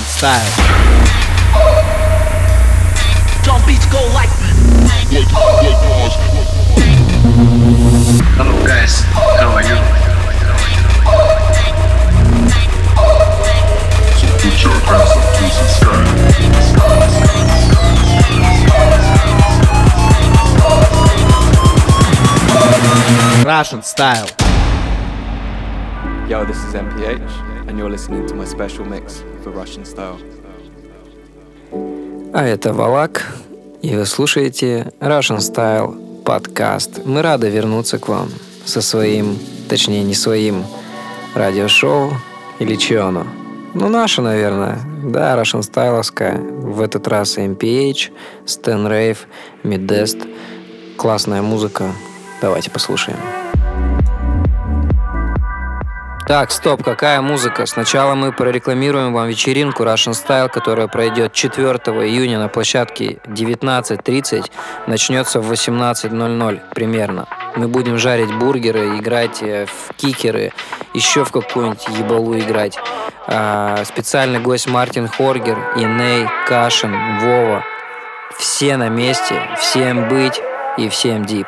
style. Drum beats go like. Hello guys, how are you? So put your hands up to the sky. Russian style. Yo, this is MPH, and you're listening to my special mix for Russian style. А это Валак, и вы слушаете Russian Style подкаст. Мы рады вернуться к вам со своим, точнее не своим, радиошоу или че оно. Ну, наше, наверное. Да, Russian Styleовская. В этот раз MPH, Stan Rave, Midest. Классная музыка. Давайте послушаем. Так, стоп, какая музыка? Сначала мы прорекламируем вам вечеринку Russian Style, которая пройдет 4 июня на площадке 19.30, начнется в 18.00 примерно. Мы будем жарить бургеры, играть э, в кикеры, еще в какую-нибудь ебалу играть. А, специальный гость Мартин Хоргер, Иней, Кашин, Вова. Все на месте, всем быть и всем дип.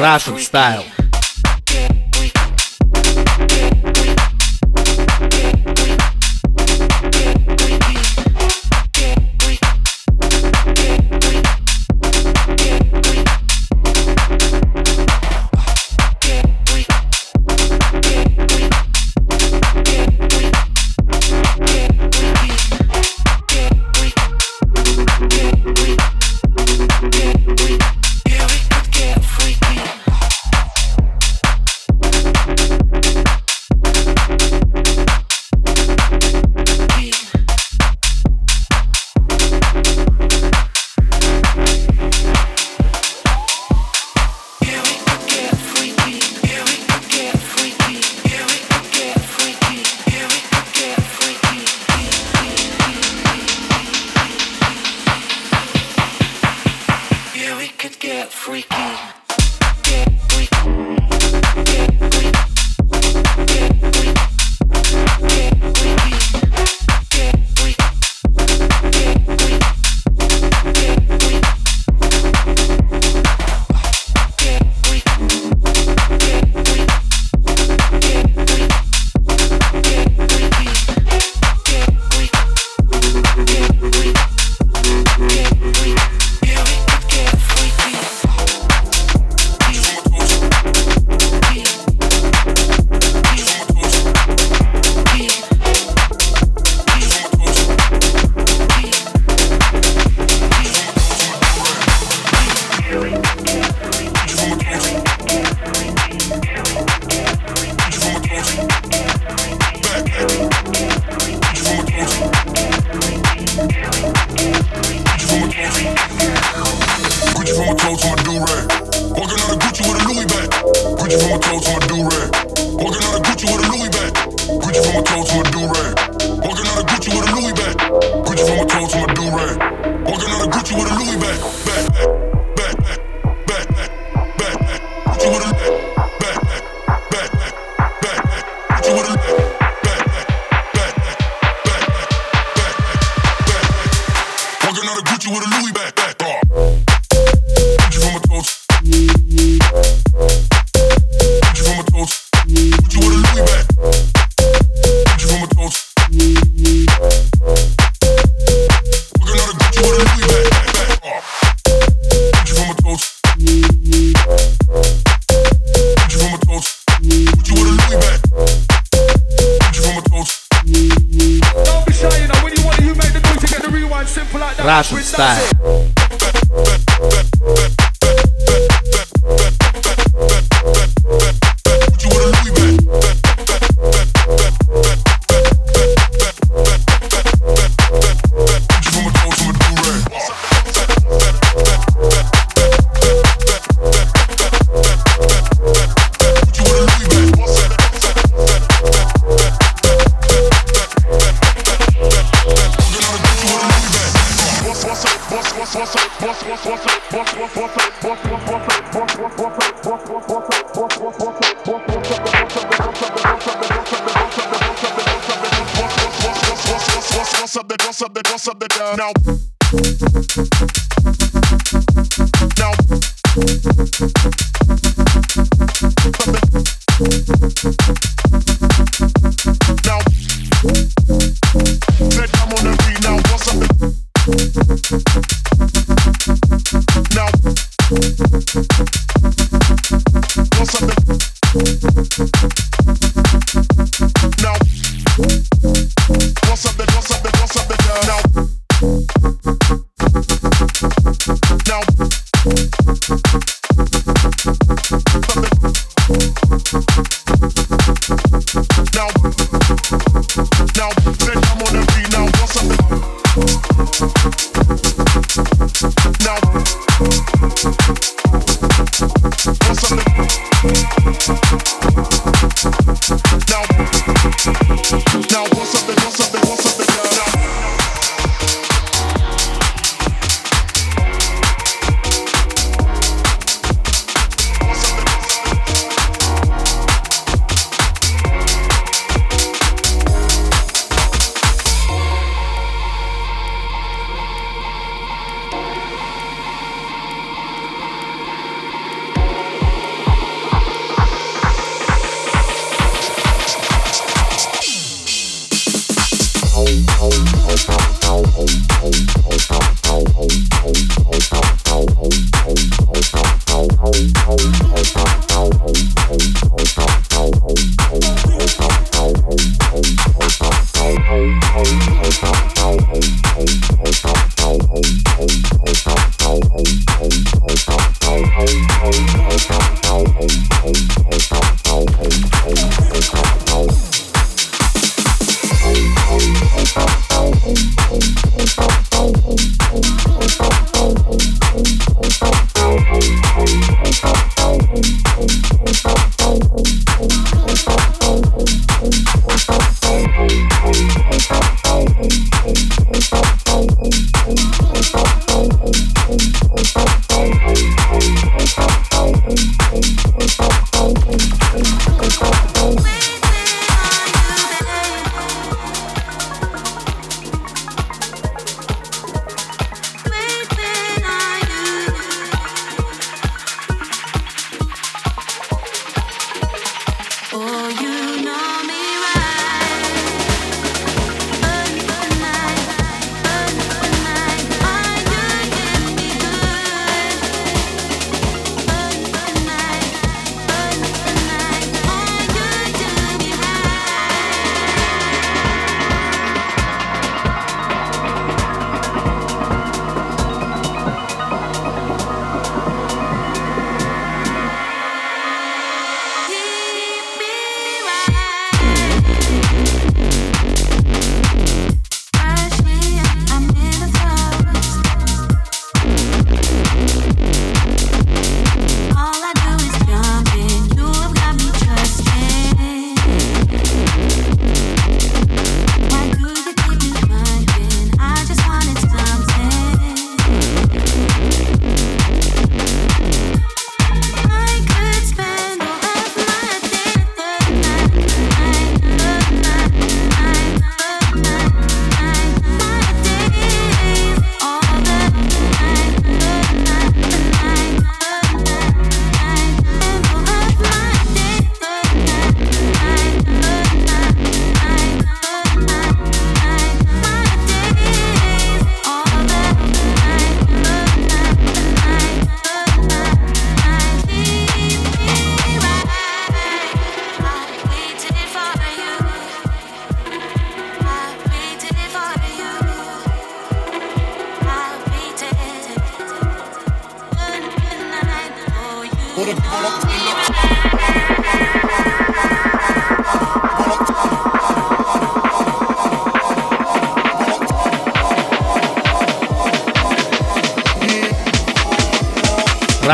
Russian style.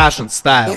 Russian style.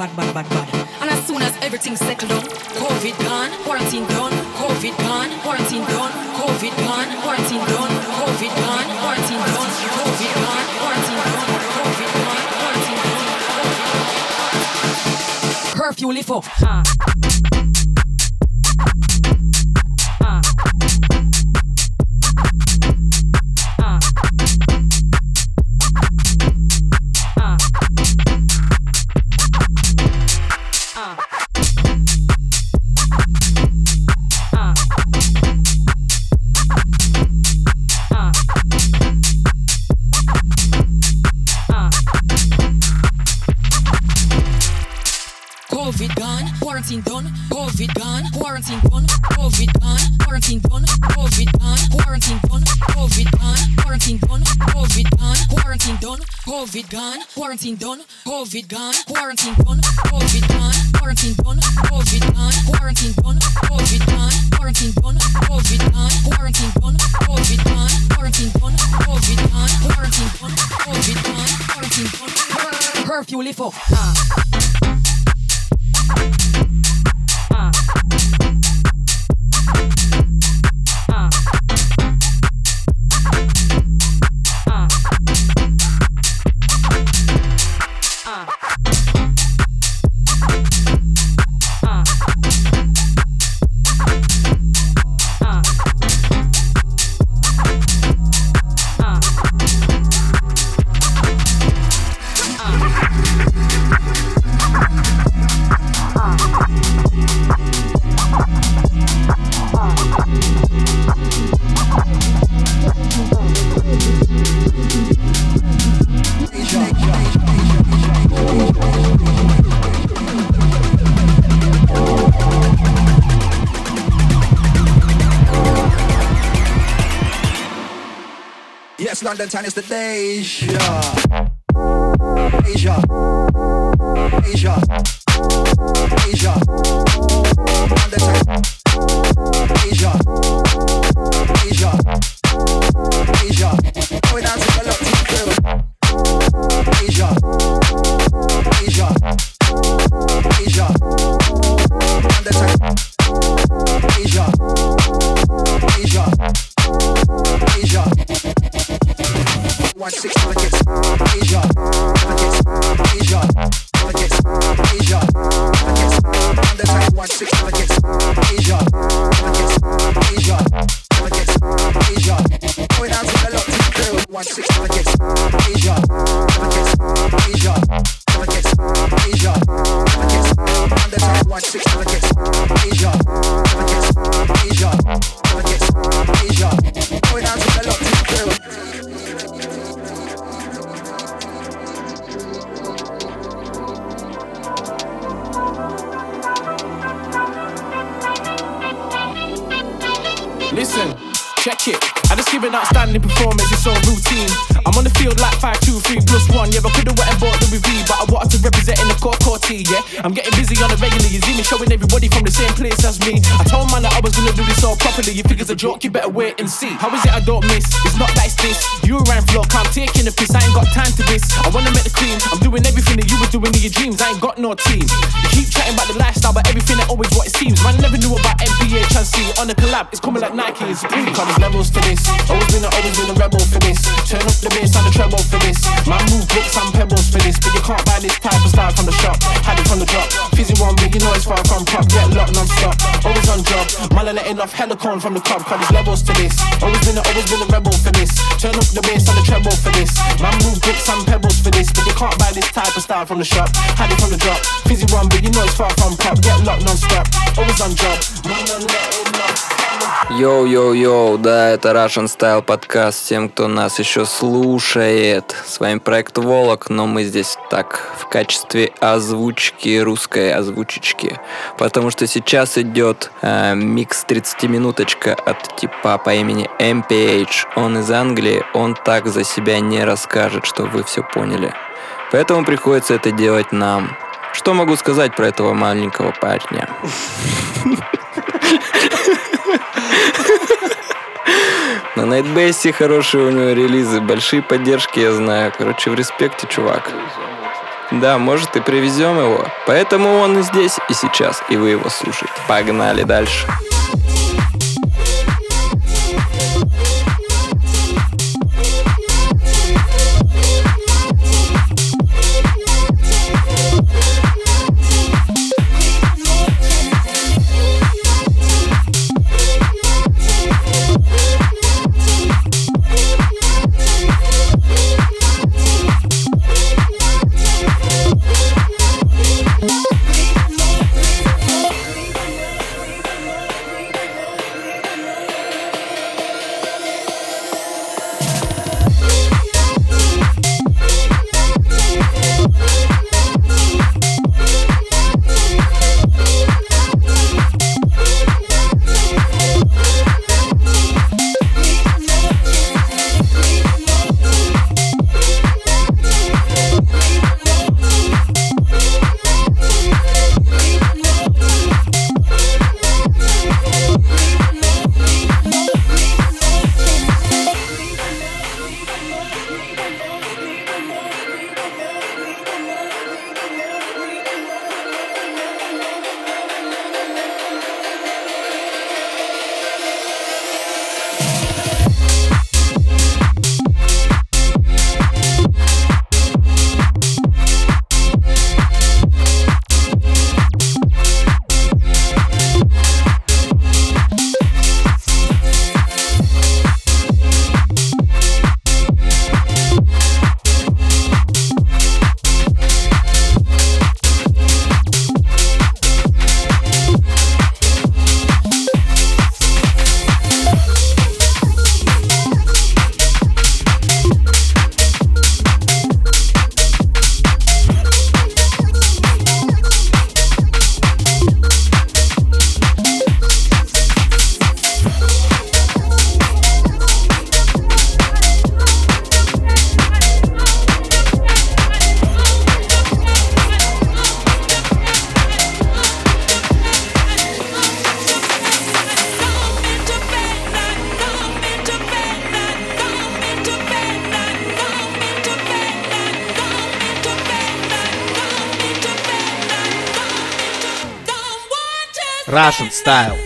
บัตรบัตร quarantine on, COVID quarantine COVID quarantine COVID quarantine COVID quarantine COVID quarantine COVID quarantine COVID quarantine COVID quarantine COVID quarantine COVID quarantine COVID quarantine COVID quarantine COVID quarantine London town is the day. Yeah. tea, yeah. I'm getting busy on the regular, you see me showing everybody from the same place as me. I told man that I was gonna do this all properly. You think it's a joke, you better wait and see. How is it I don't miss? It's not that it's this. You ran flock, I'm taking a piss, I ain't got time to this. I wanna make the cream, I'm doing everything that you was doing in your dreams. I ain't got no team. You keep chatting about the lifestyle, but everything ain't always what it seems. Man, never knew about NBA and C on the collab. It's coming like Nike and Supreme. There's levels to this. Always been a, always been a rebel for this. Turn up the bass and the treble for this. Man, move bricks and pebbles for this. But you can't buy this type of style from the shop. Had it from the drop. Fizzy one, but you know it's far from pop. Get locked non-stop. Always on job. Man, I letting off hella corn from the club. Cause there's levels to this. Always been a, always been a rebel for this. Turn up the bass and the treble for this. Man, move bricks and pebbles for this. But you can't buy this type of style from the shop. Had it from the drop. Fizzy one, but you know it's far from pop. Get locked non-stop. Always on job. Man, letting off. Йоу-йоу-йоу, да, это Russian Style подкаст всем, кто нас еще слушает. С вами проект Волок, но мы здесь так в качестве озвучки, русской озвучечки. Потому что сейчас идет э, микс 30-минуточка от типа по имени MPH. Он из Англии, он так за себя не расскажет, что вы все поняли. Поэтому приходится это делать нам. Что могу сказать про этого маленького парня? На Найтбейсе хорошие у него релизы, большие поддержки, я знаю. Короче, в респекте, чувак. Да, может и привезем его. Поэтому он здесь, и сейчас, и вы его слушаете. Погнали дальше. Russian style.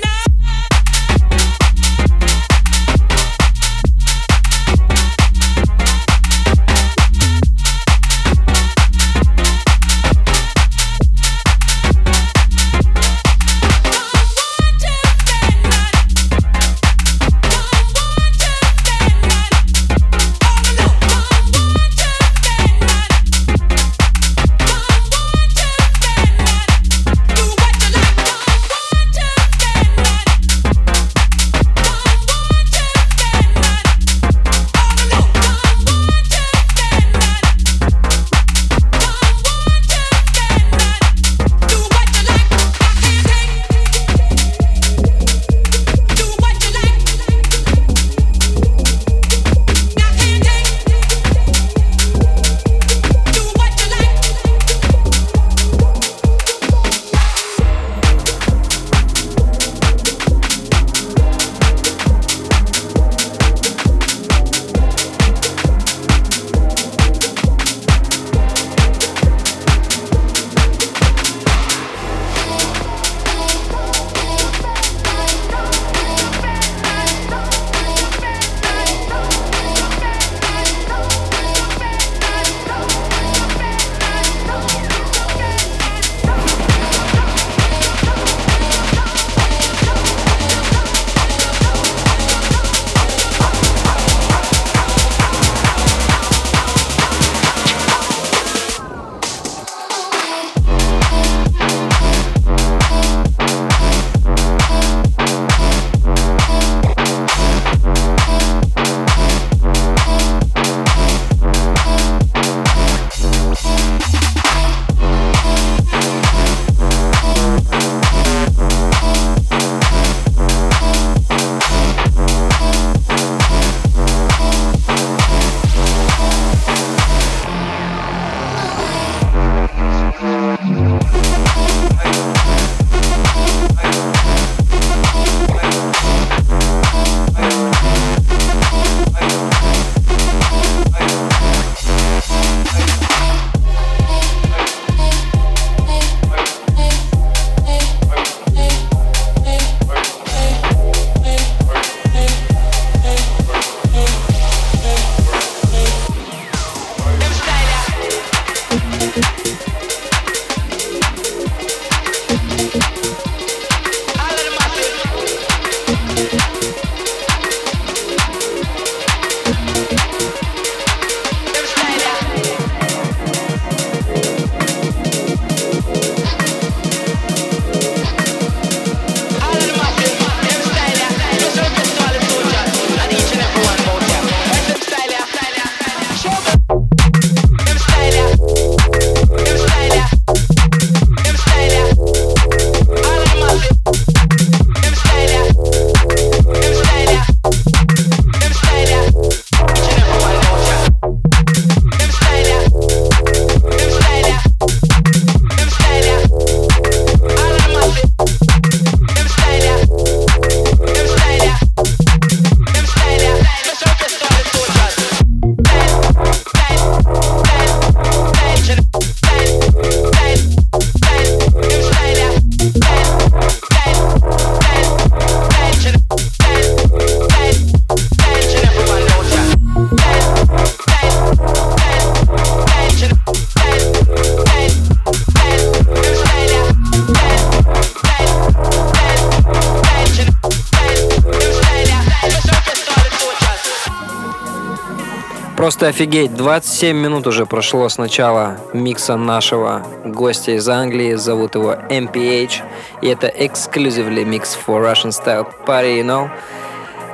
Просто офигеть, 27 минут уже прошло с начала микса нашего гостя из Англии. Зовут его MPH. И это exclusively mix for Russian Style Party, you know.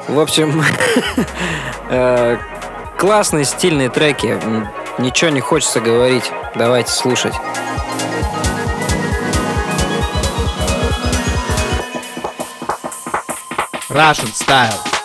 В общем, э, классные стильные треки. Ничего не хочется говорить. Давайте слушать. Russian style.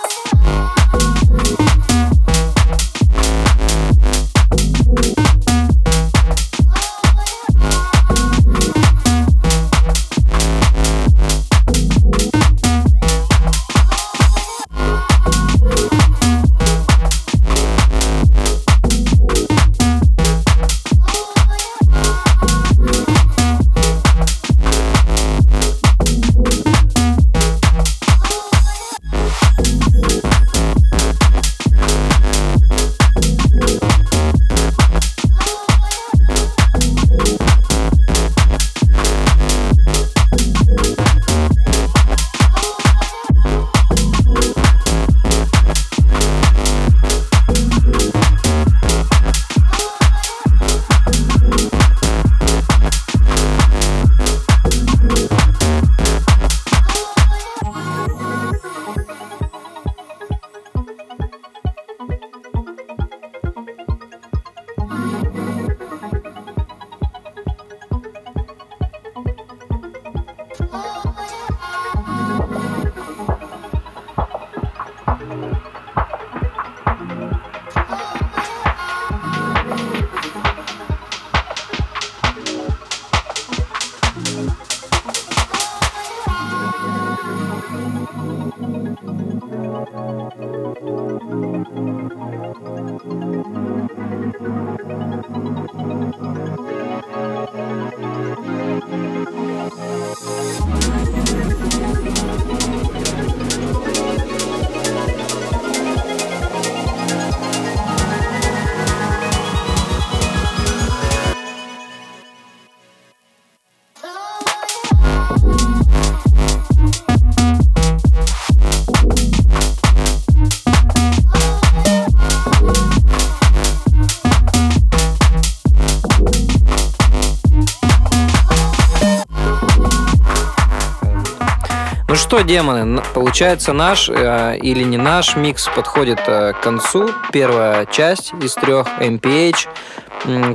Ну что, демоны, получается наш э, или не наш микс подходит э, к концу. Первая часть из трех MPH.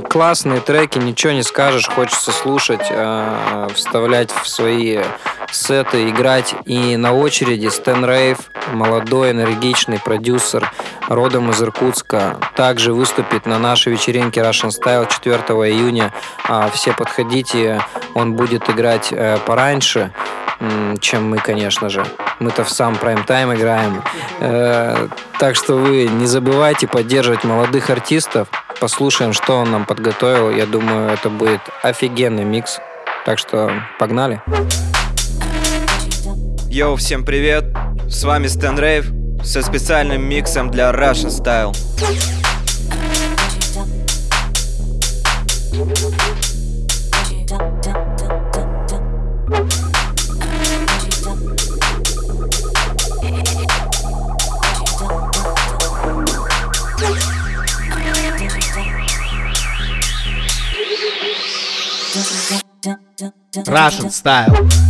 Классные треки, ничего не скажешь, хочется слушать, э, вставлять в свои сеты, играть. И на очереди Стэн Рейв, молодой, энергичный продюсер, родом из Иркутска, также выступит на нашей вечеринке Russian Style 4 июня. А, Все подходите, он будет играть э, пораньше, чем мы, конечно же. Мы-то в сам прайм-тайм играем. Э, Так что вы не забывайте поддерживать молодых артистов. Послушаем, что он нам подготовил. Я думаю, это будет офигенный микс. Так что погнали. Йоу, всем привет! С вами Стэн Рейв со специальным миксом для Russian Style. Russian style.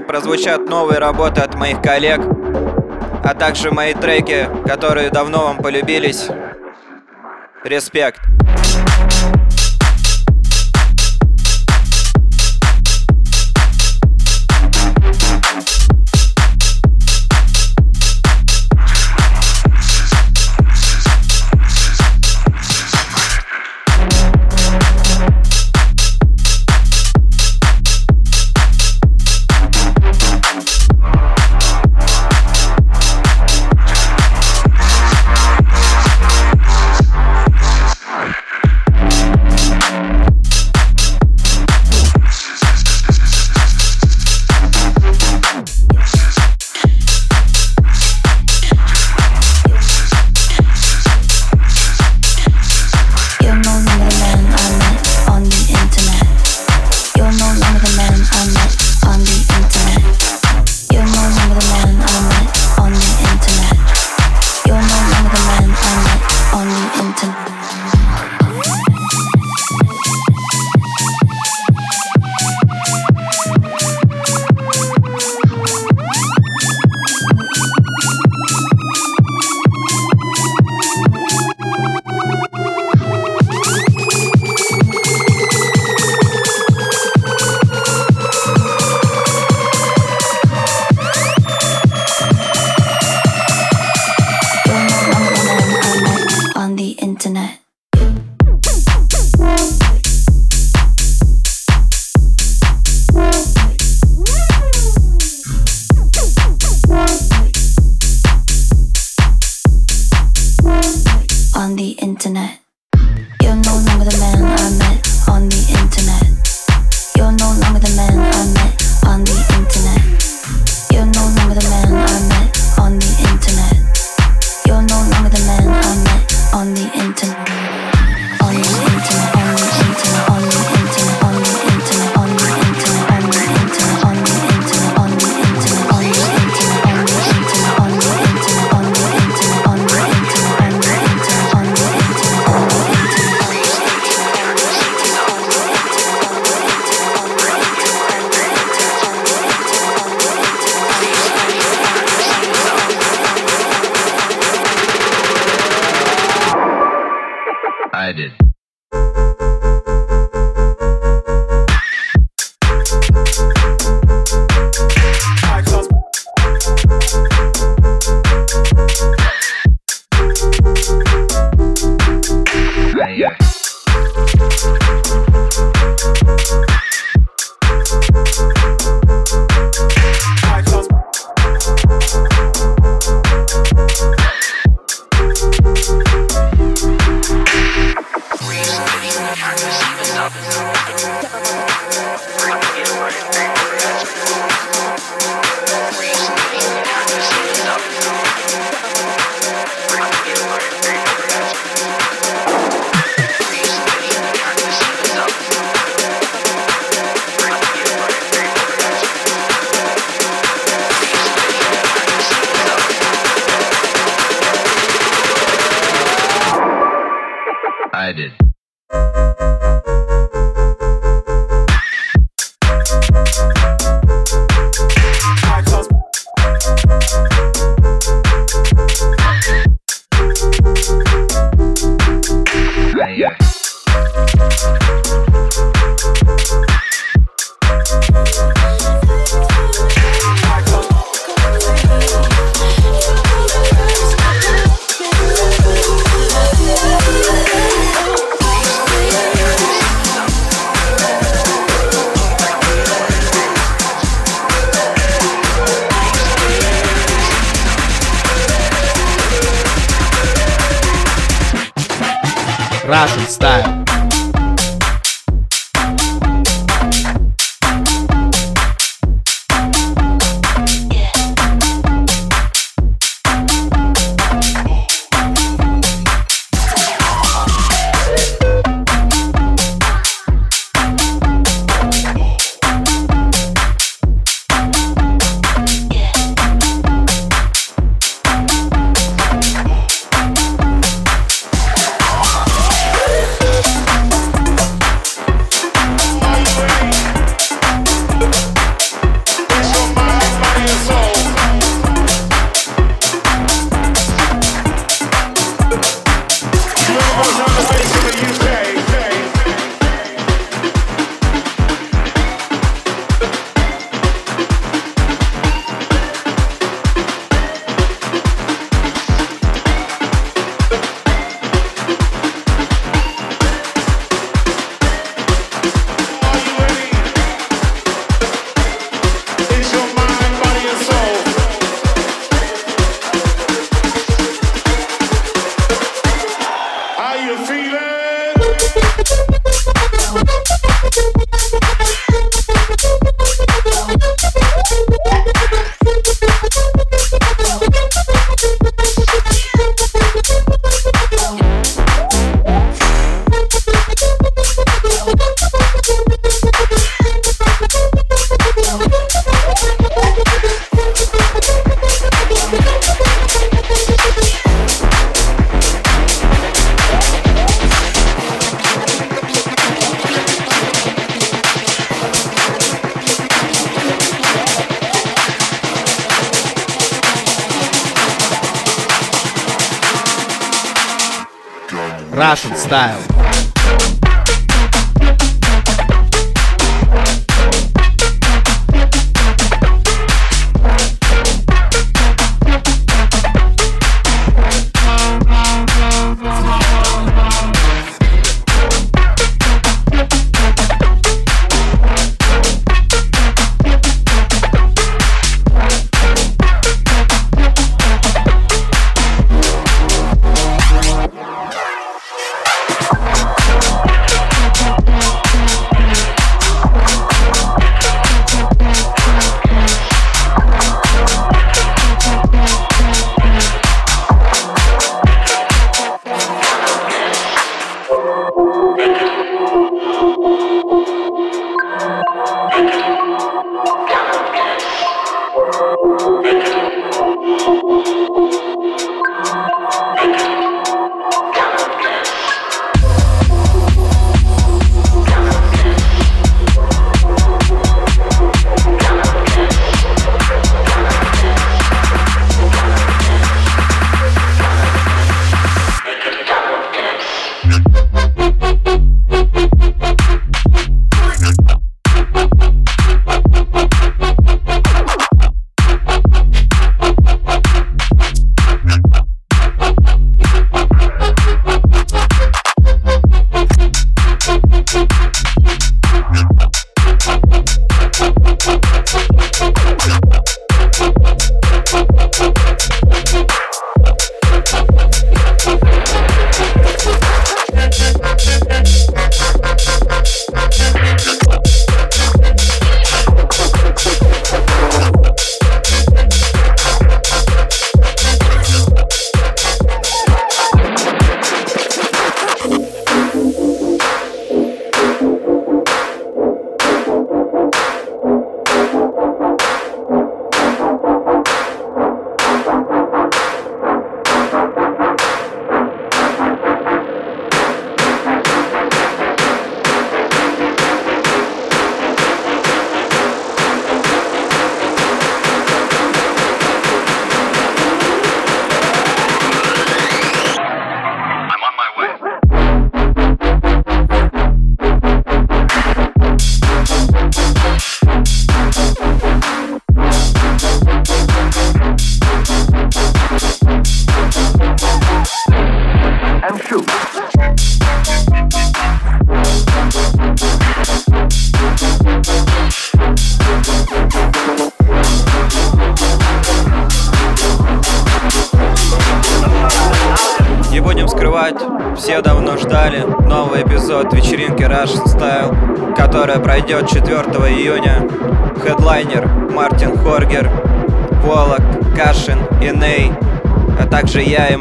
выпуске прозвучат новые работы от моих коллег, а также мои треки, которые давно вам полюбились. Респект!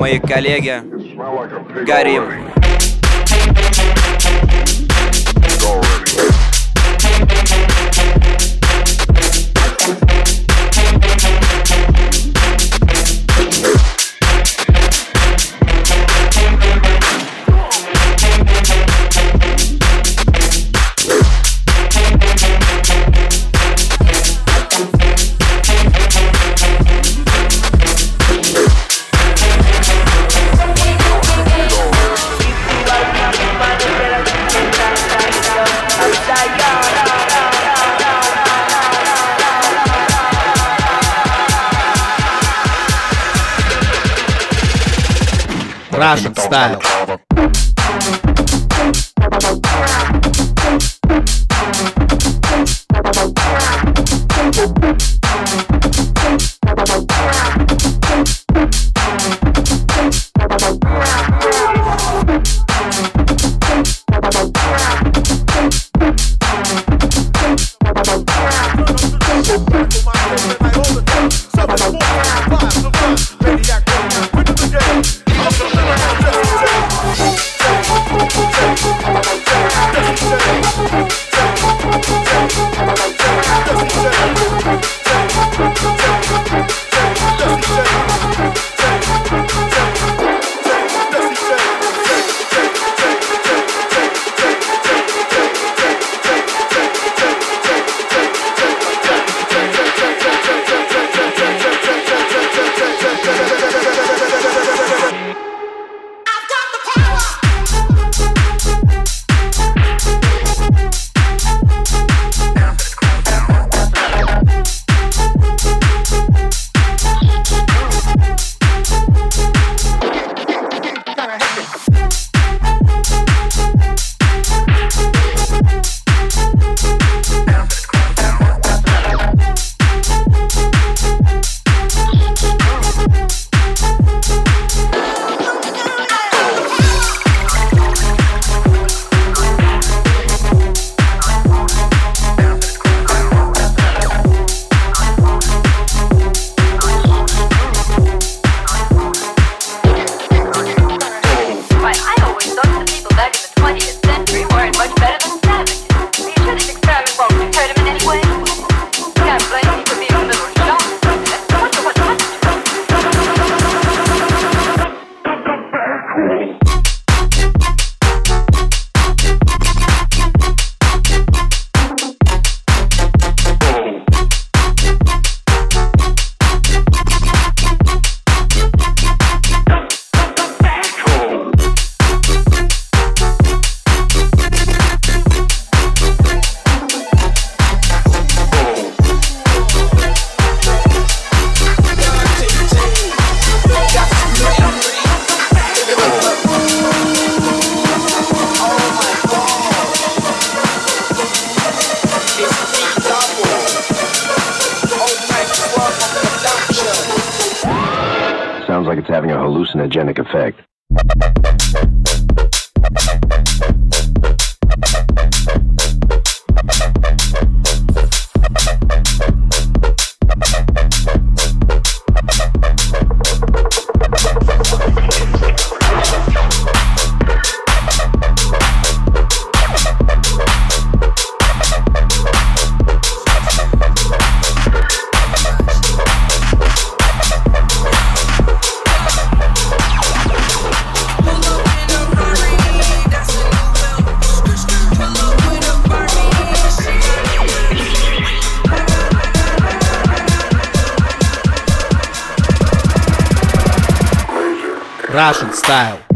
Мои коллеги. Горим. Russian style.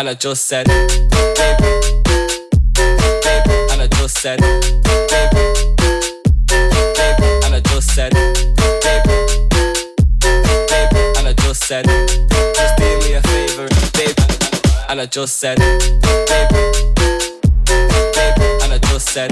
And I just said, baby. And I just said, baby. And I just said, baby. And I just said, just do me a favor, babe. And I just said, baby. And I just said,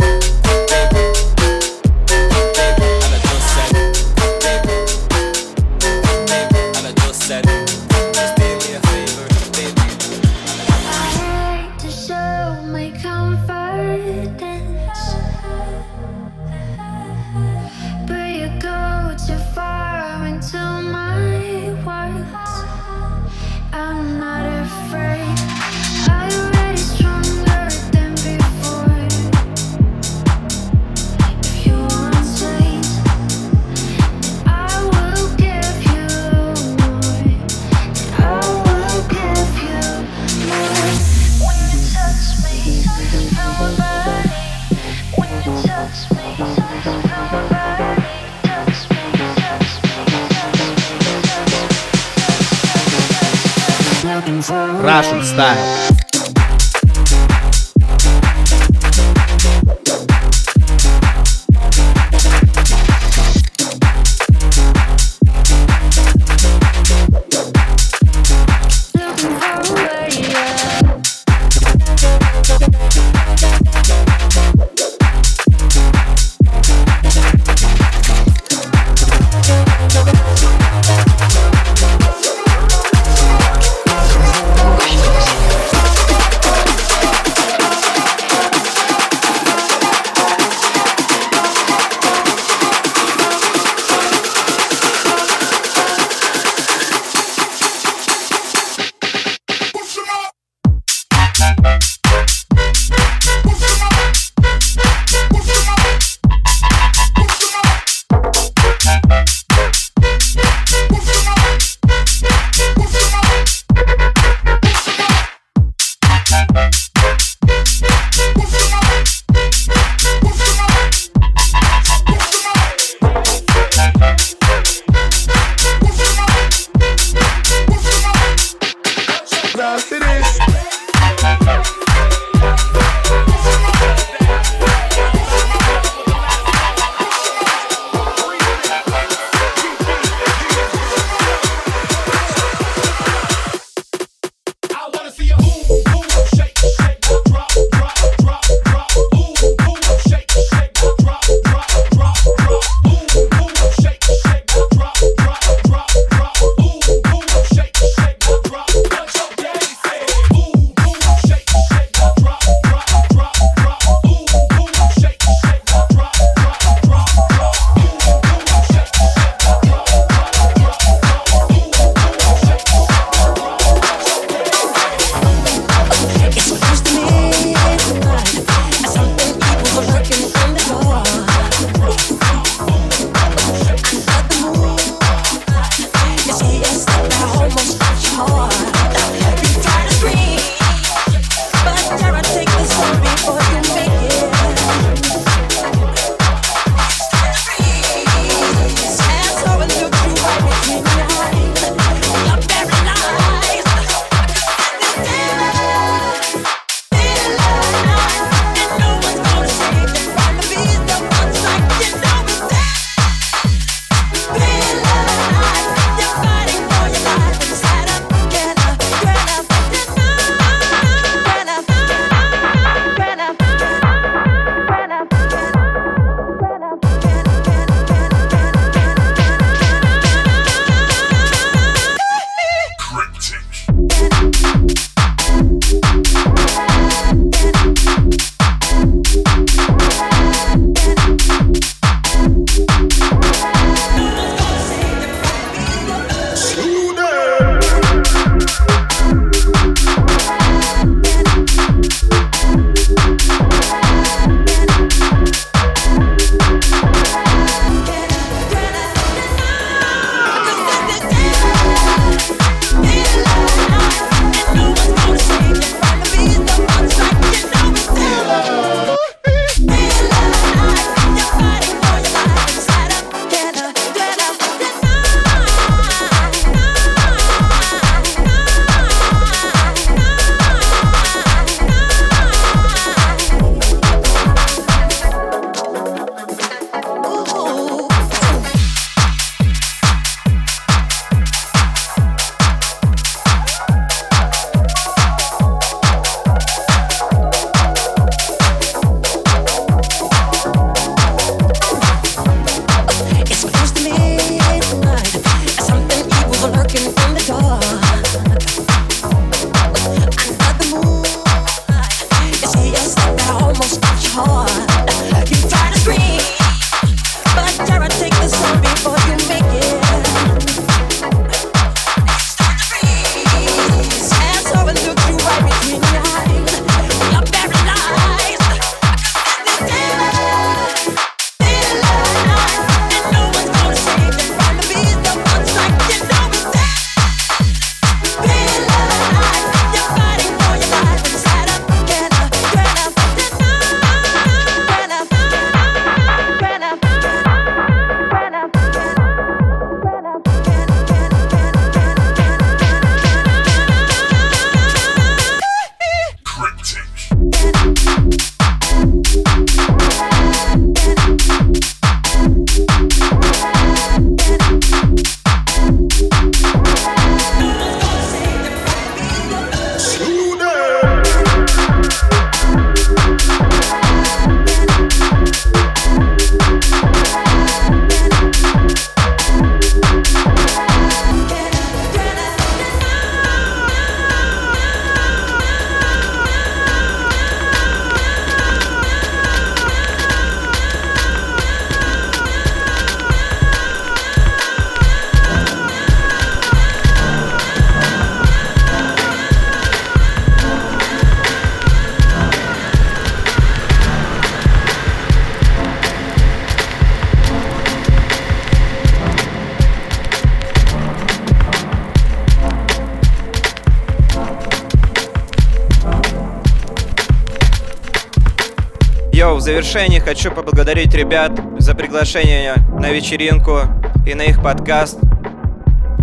завершении хочу поблагодарить ребят за приглашение на вечеринку и на их подкаст.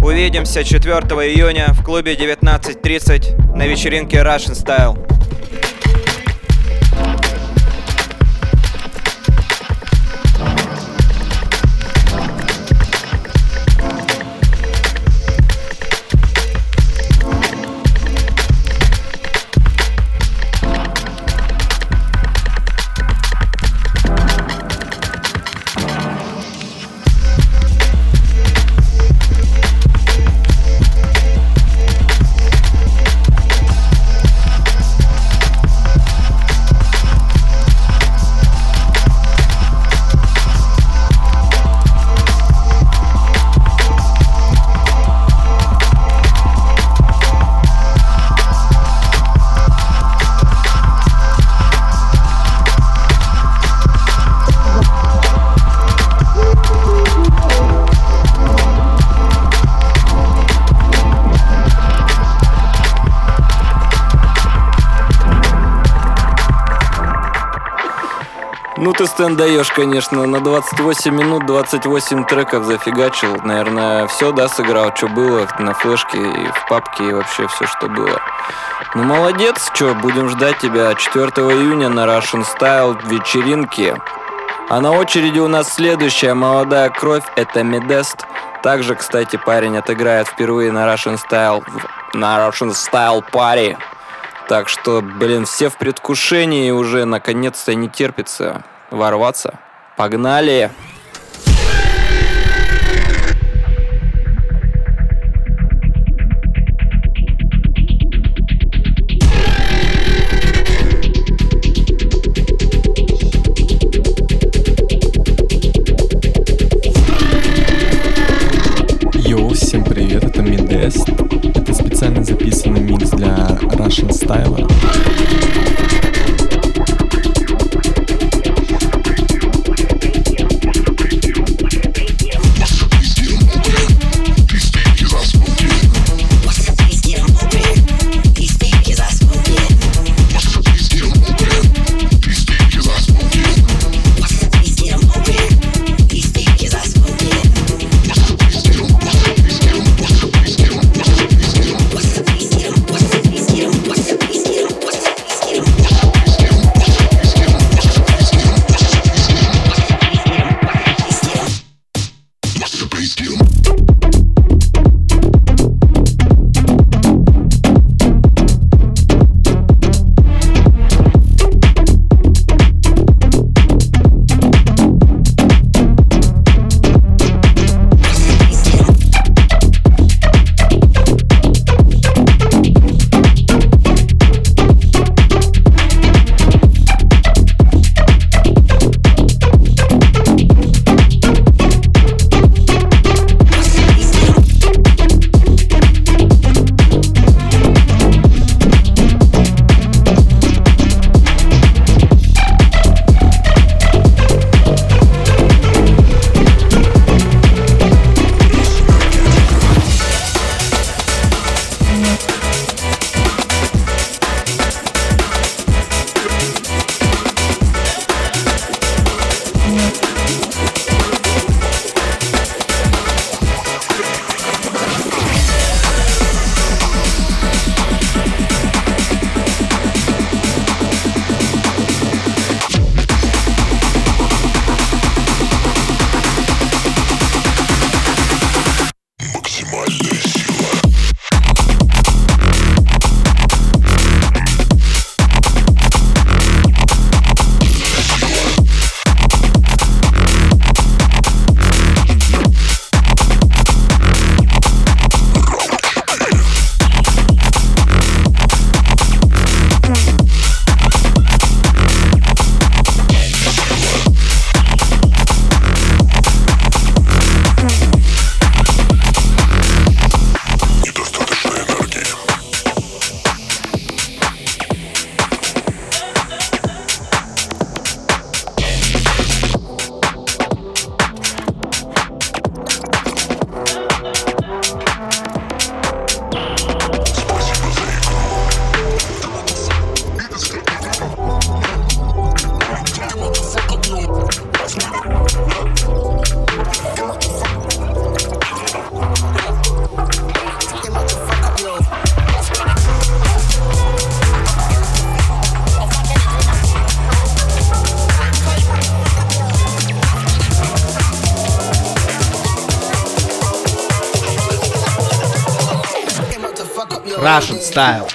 Увидимся 4 июня в клубе 19.30 на вечеринке Russian Style. Ты стенд даешь, конечно, на 28 минут 28 треков зафигачил. Наверное, все, да, сыграл, что было на флешке и в папке, и вообще все, что было. Ну молодец, что, будем ждать тебя 4 июня на Russian Style вечеринке. А на очереди у нас следующая молодая кровь, это Медест. Также, кстати, парень отыграет впервые на Russian Style, на Russian Style Party. Так что, блин, все в предвкушении уже наконец-то не терпится ворваться. Погнали! Russian style.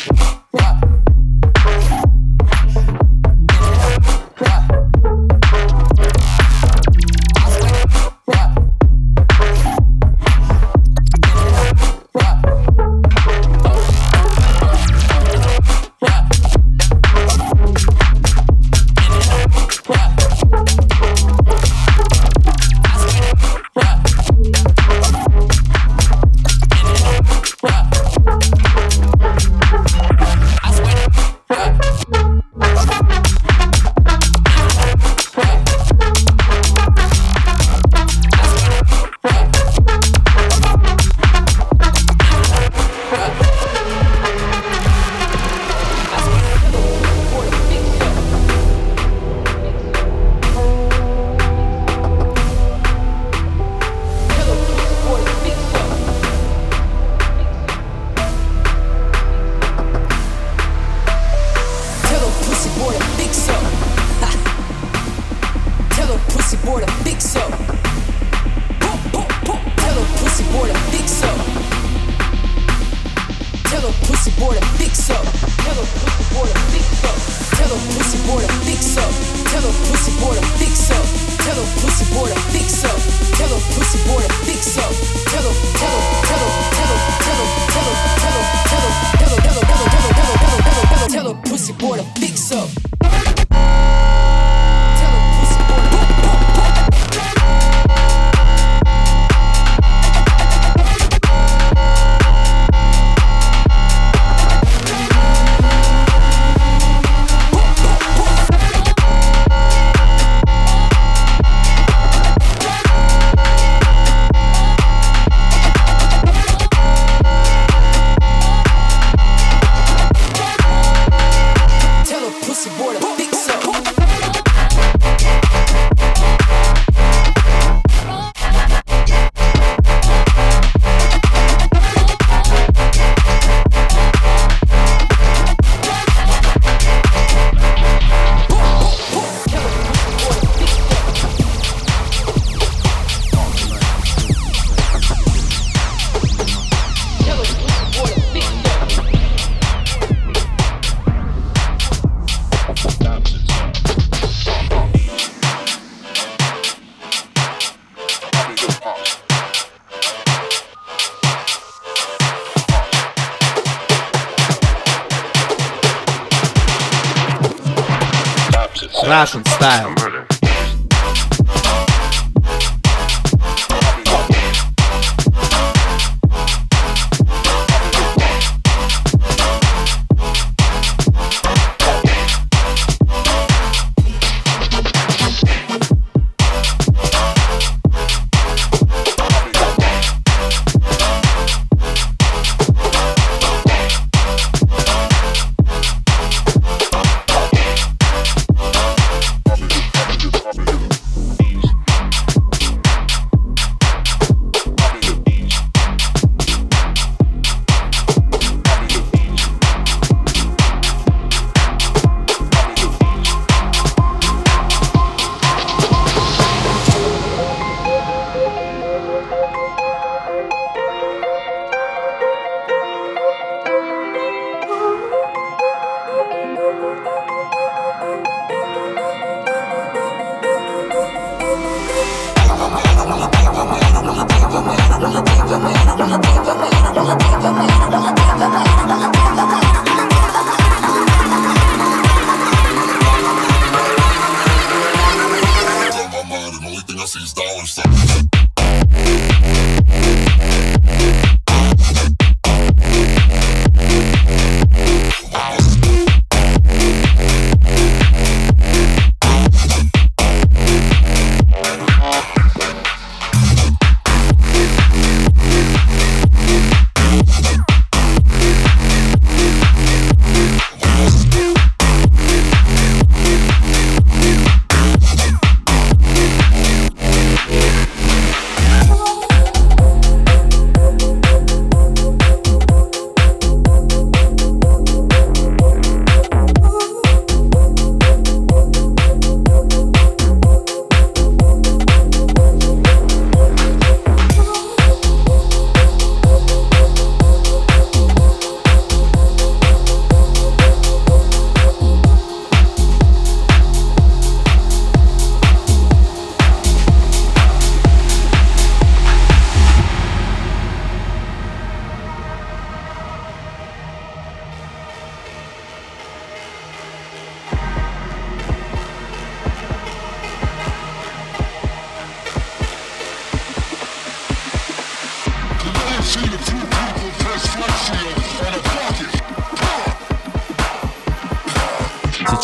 Russian style.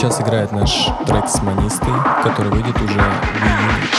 Сейчас играет наш трек с Манистой, который выйдет уже в июне.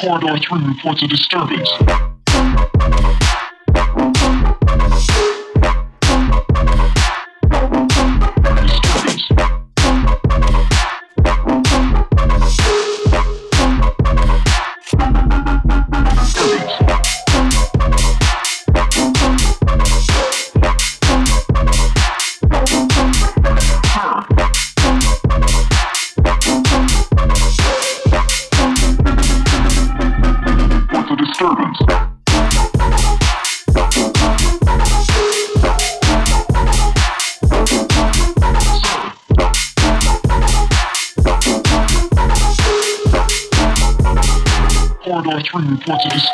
Corridor 3 reports a disturbance. What's this?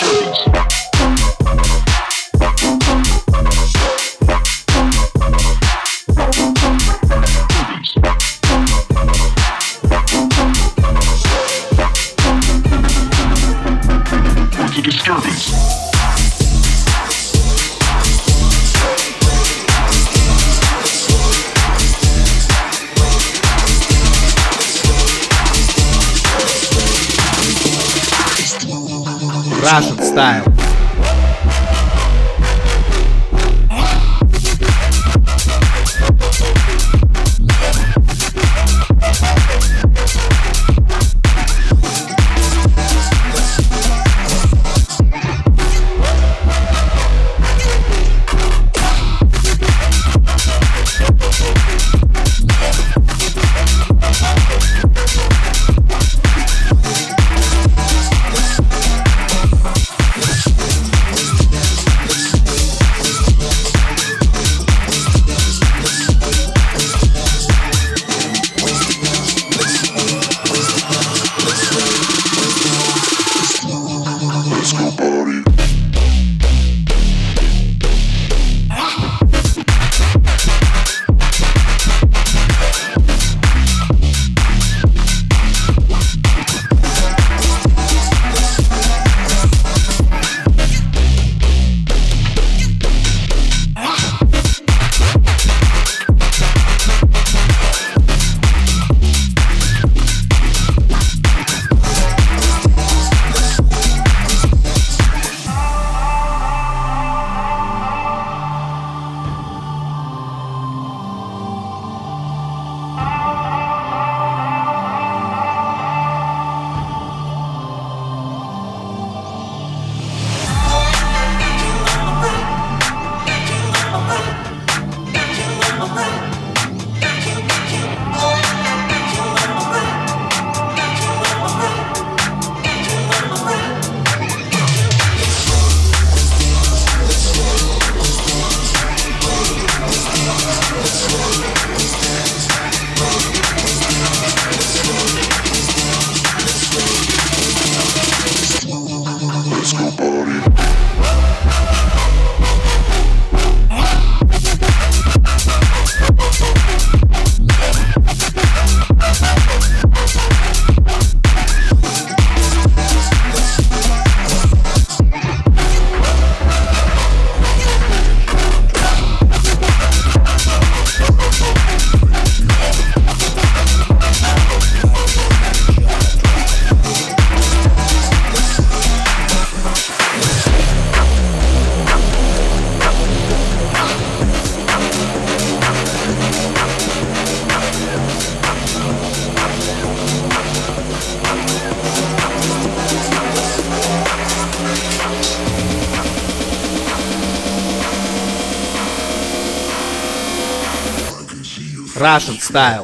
style.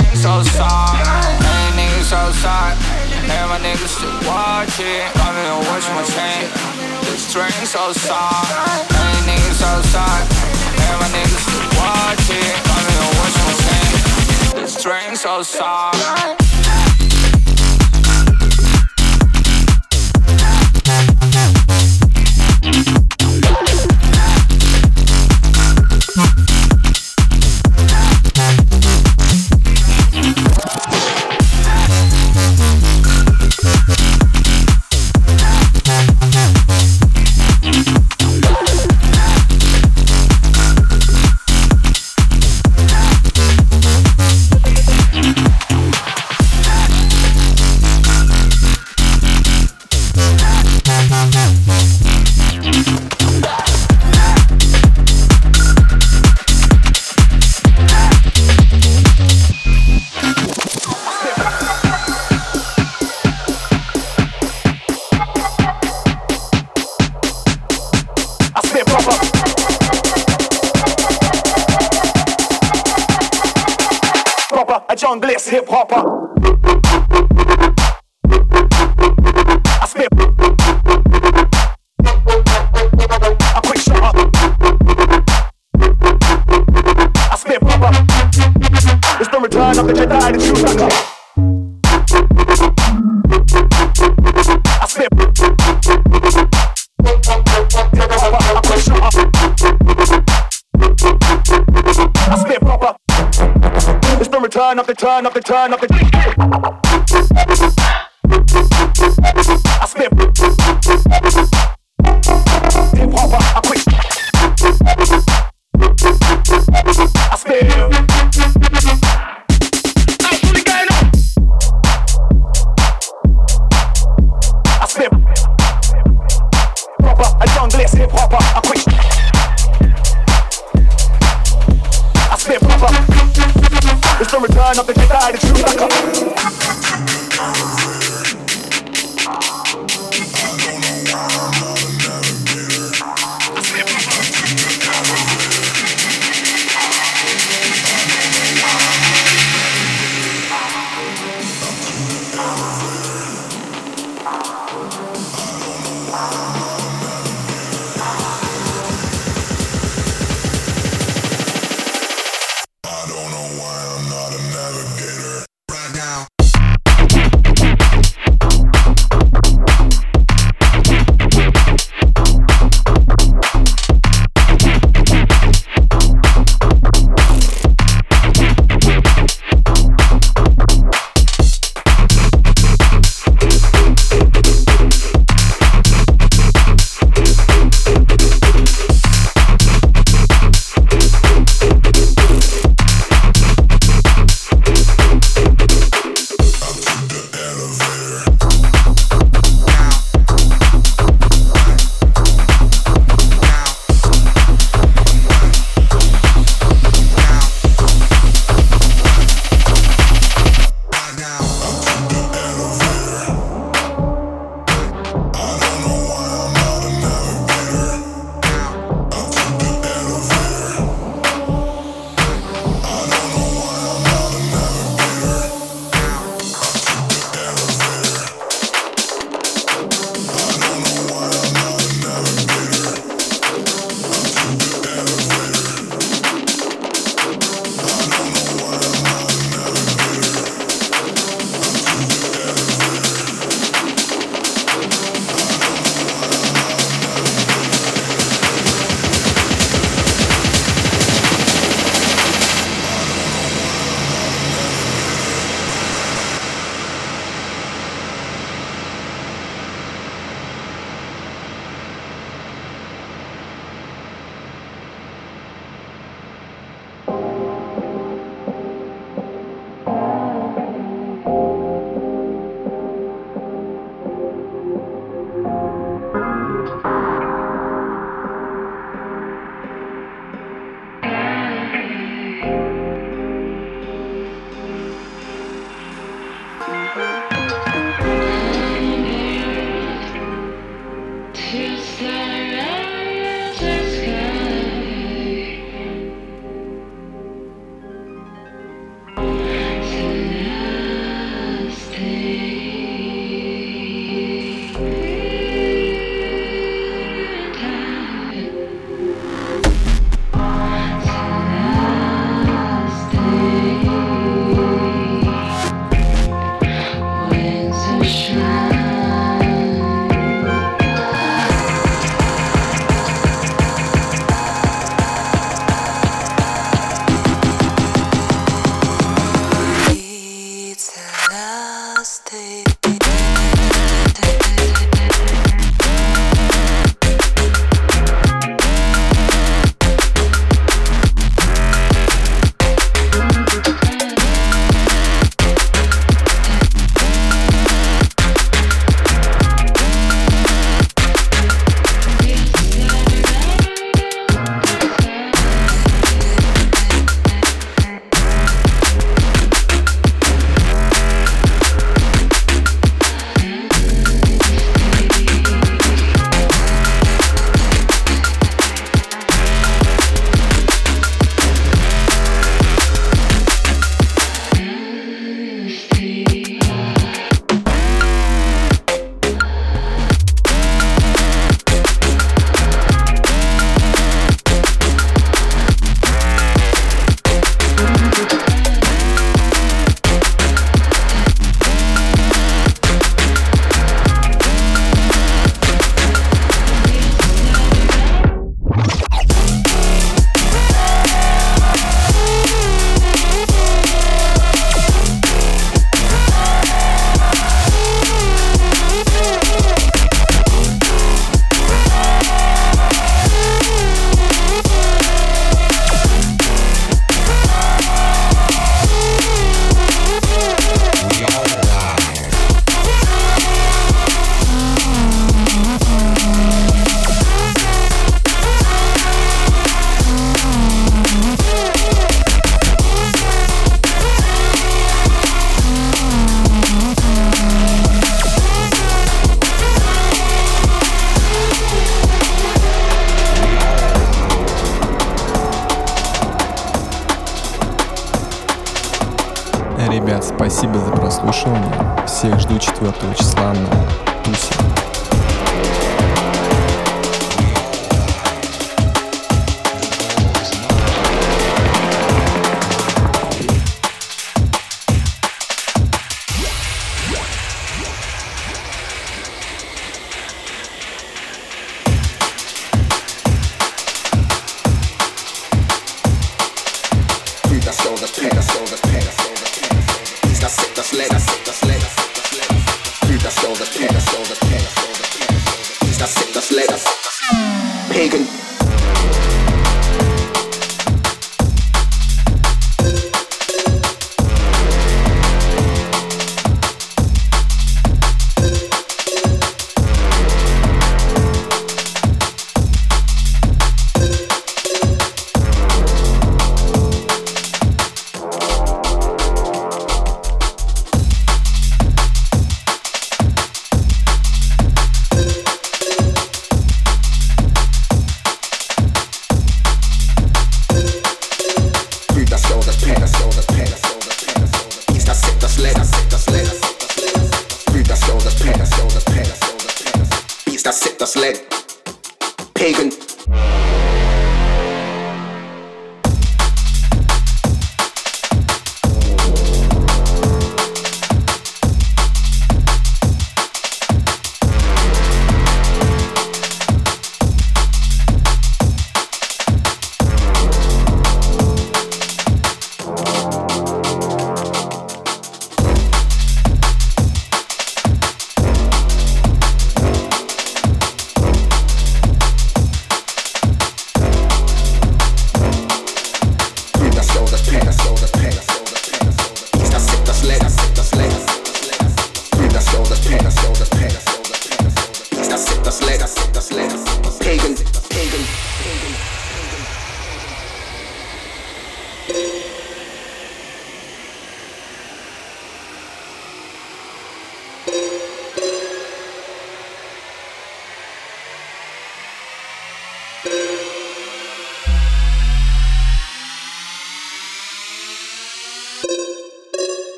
ain't so sorry. Ain't niggas so sorry. And my niggas still watching. I'm gonna watch my chain. This train so sorry. Ain't niggas so sorry. And my niggas still watching. I'm gonna watch my chain. This train so sorry.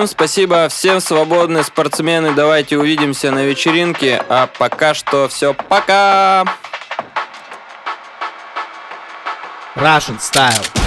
Всем спасибо, всем свободные спортсмены. Давайте увидимся на вечеринке. А пока что все. Пока! Russian style.